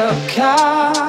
Cast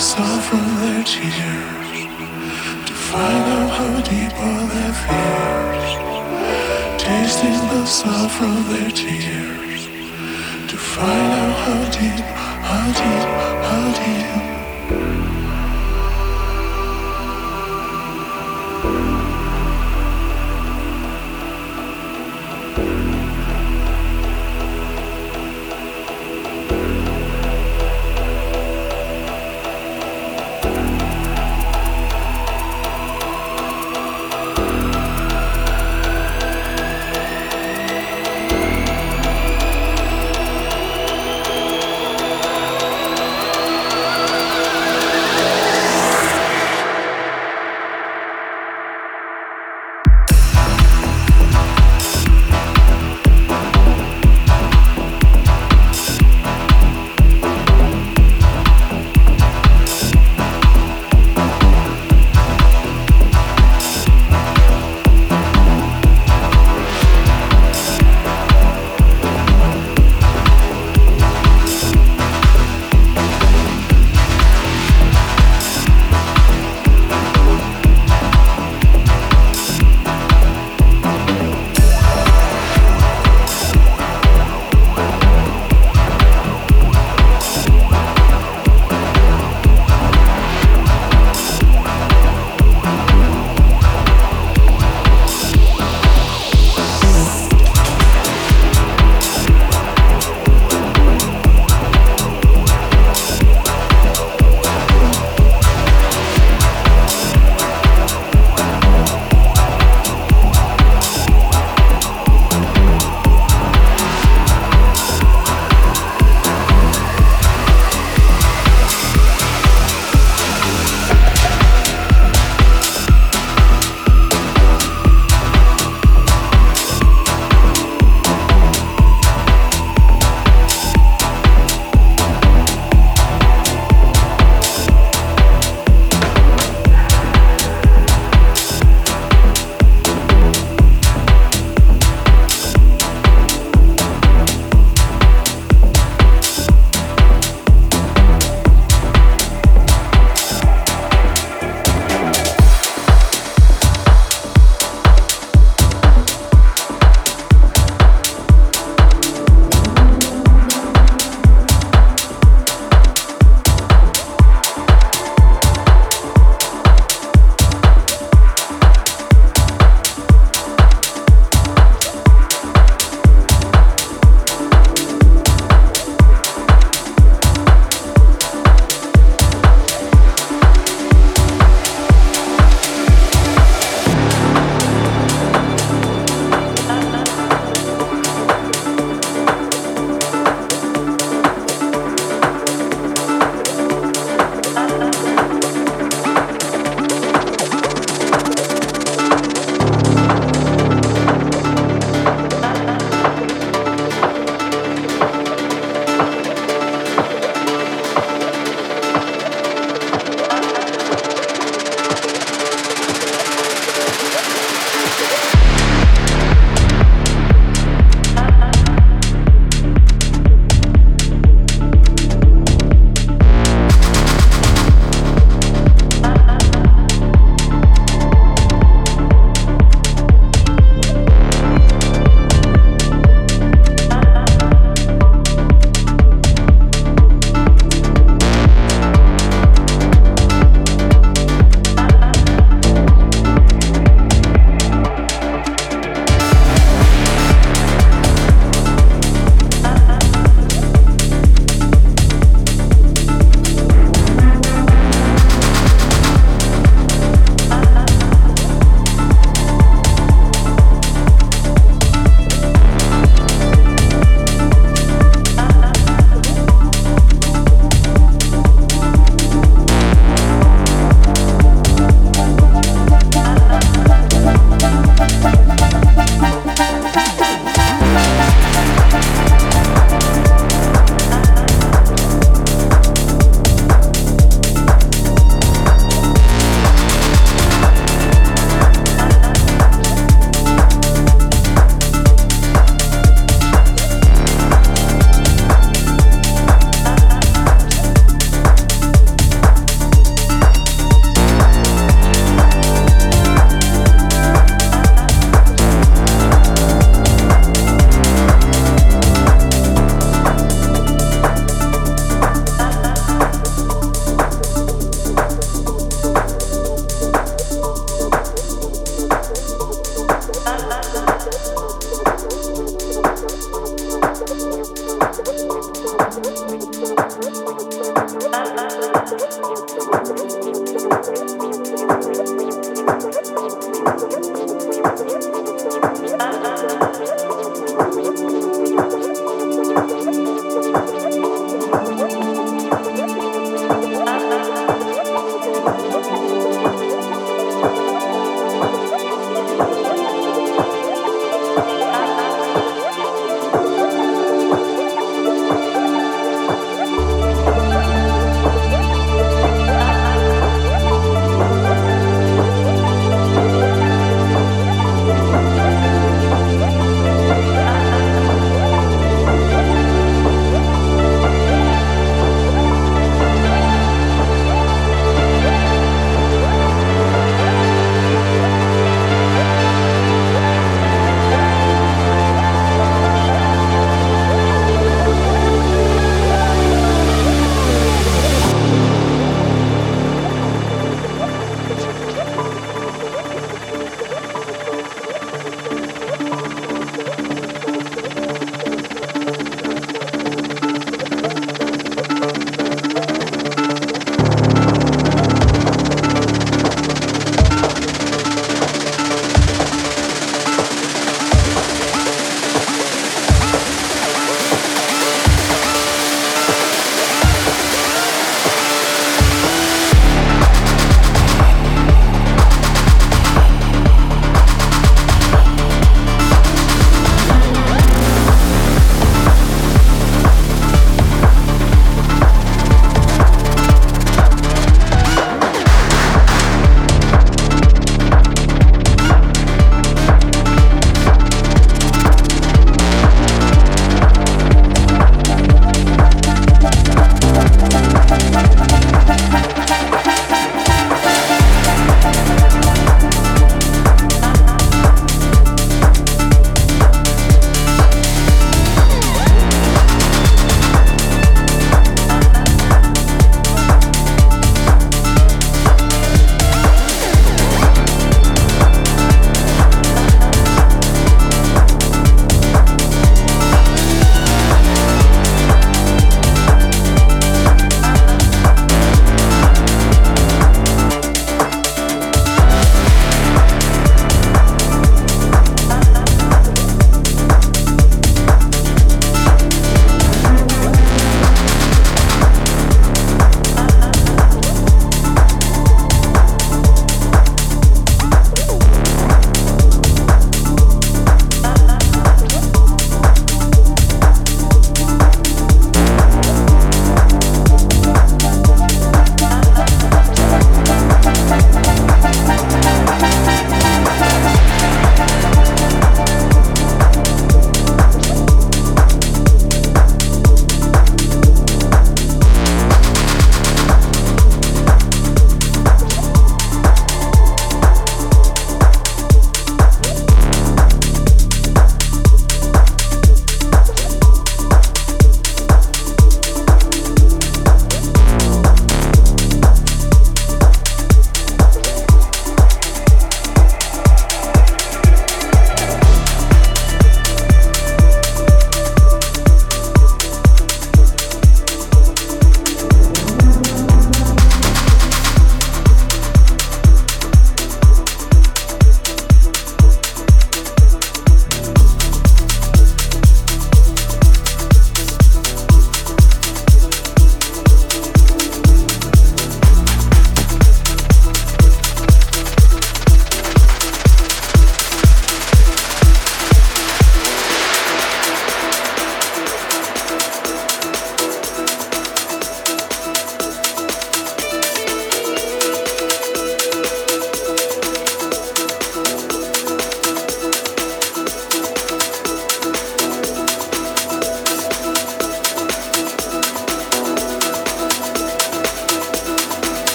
Saw from their tears to find out how deep are their fears. Tasting the salt from their tears to find out how deep, how deep, how deep.